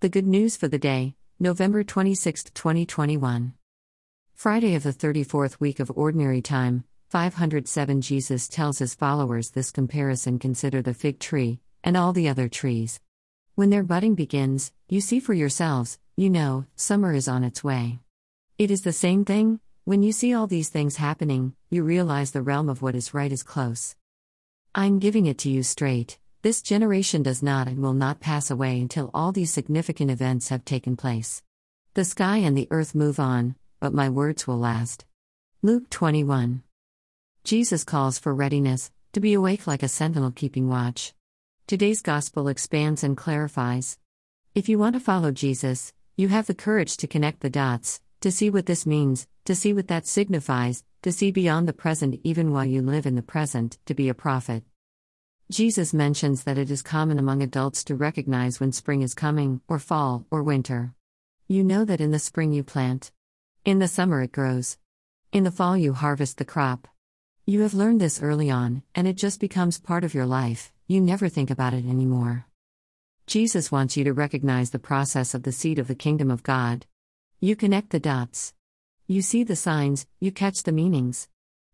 The good news for the day, November 26, 2021. Friday of the 34th week of Ordinary Time, 507 Jesus tells his followers this comparison consider the fig tree, and all the other trees. When their budding begins, you see for yourselves, you know, summer is on its way. It is the same thing, when you see all these things happening, you realize the realm of what is right is close. I'm giving it to you straight. This generation does not and will not pass away until all these significant events have taken place. The sky and the earth move on, but my words will last. Luke 21. Jesus calls for readiness, to be awake like a sentinel keeping watch. Today's gospel expands and clarifies. If you want to follow Jesus, you have the courage to connect the dots, to see what this means, to see what that signifies, to see beyond the present even while you live in the present, to be a prophet. Jesus mentions that it is common among adults to recognize when spring is coming, or fall, or winter. You know that in the spring you plant. In the summer it grows. In the fall you harvest the crop. You have learned this early on, and it just becomes part of your life, you never think about it anymore. Jesus wants you to recognize the process of the seed of the kingdom of God. You connect the dots. You see the signs, you catch the meanings.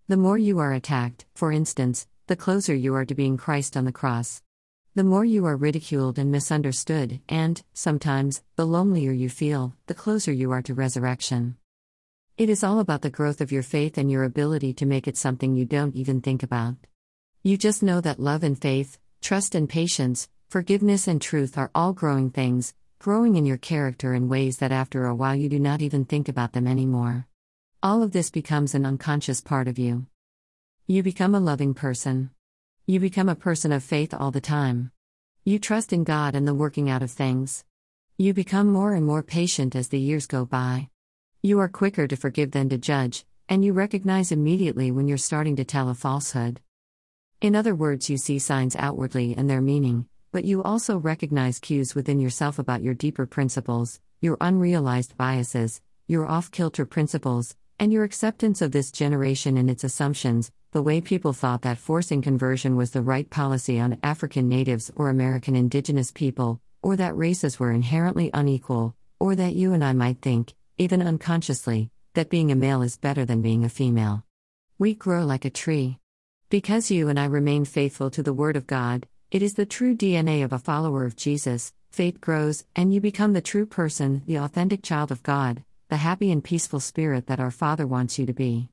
The more you are attacked, for instance, the closer you are to being Christ on the cross. The more you are ridiculed and misunderstood, and, sometimes, the lonelier you feel, the closer you are to resurrection. It is all about the growth of your faith and your ability to make it something you don't even think about. You just know that love and faith, trust and patience, forgiveness and truth are all growing things, growing in your character in ways that after a while you do not even think about them anymore. All of this becomes an unconscious part of you. You become a loving person. You become a person of faith all the time. You trust in God and the working out of things. You become more and more patient as the years go by. You are quicker to forgive than to judge, and you recognize immediately when you're starting to tell a falsehood. In other words, you see signs outwardly and their meaning, but you also recognize cues within yourself about your deeper principles, your unrealized biases, your off kilter principles, and your acceptance of this generation and its assumptions, the way people thought that forcing conversion was the right policy on African natives or American indigenous people, or that races were inherently unequal, or that you and I might think, even unconsciously, that being a male is better than being a female. We grow like a tree. Because you and I remain faithful to the Word of God, it is the true DNA of a follower of Jesus, faith grows, and you become the true person, the authentic child of God, the happy and peaceful spirit that our Father wants you to be.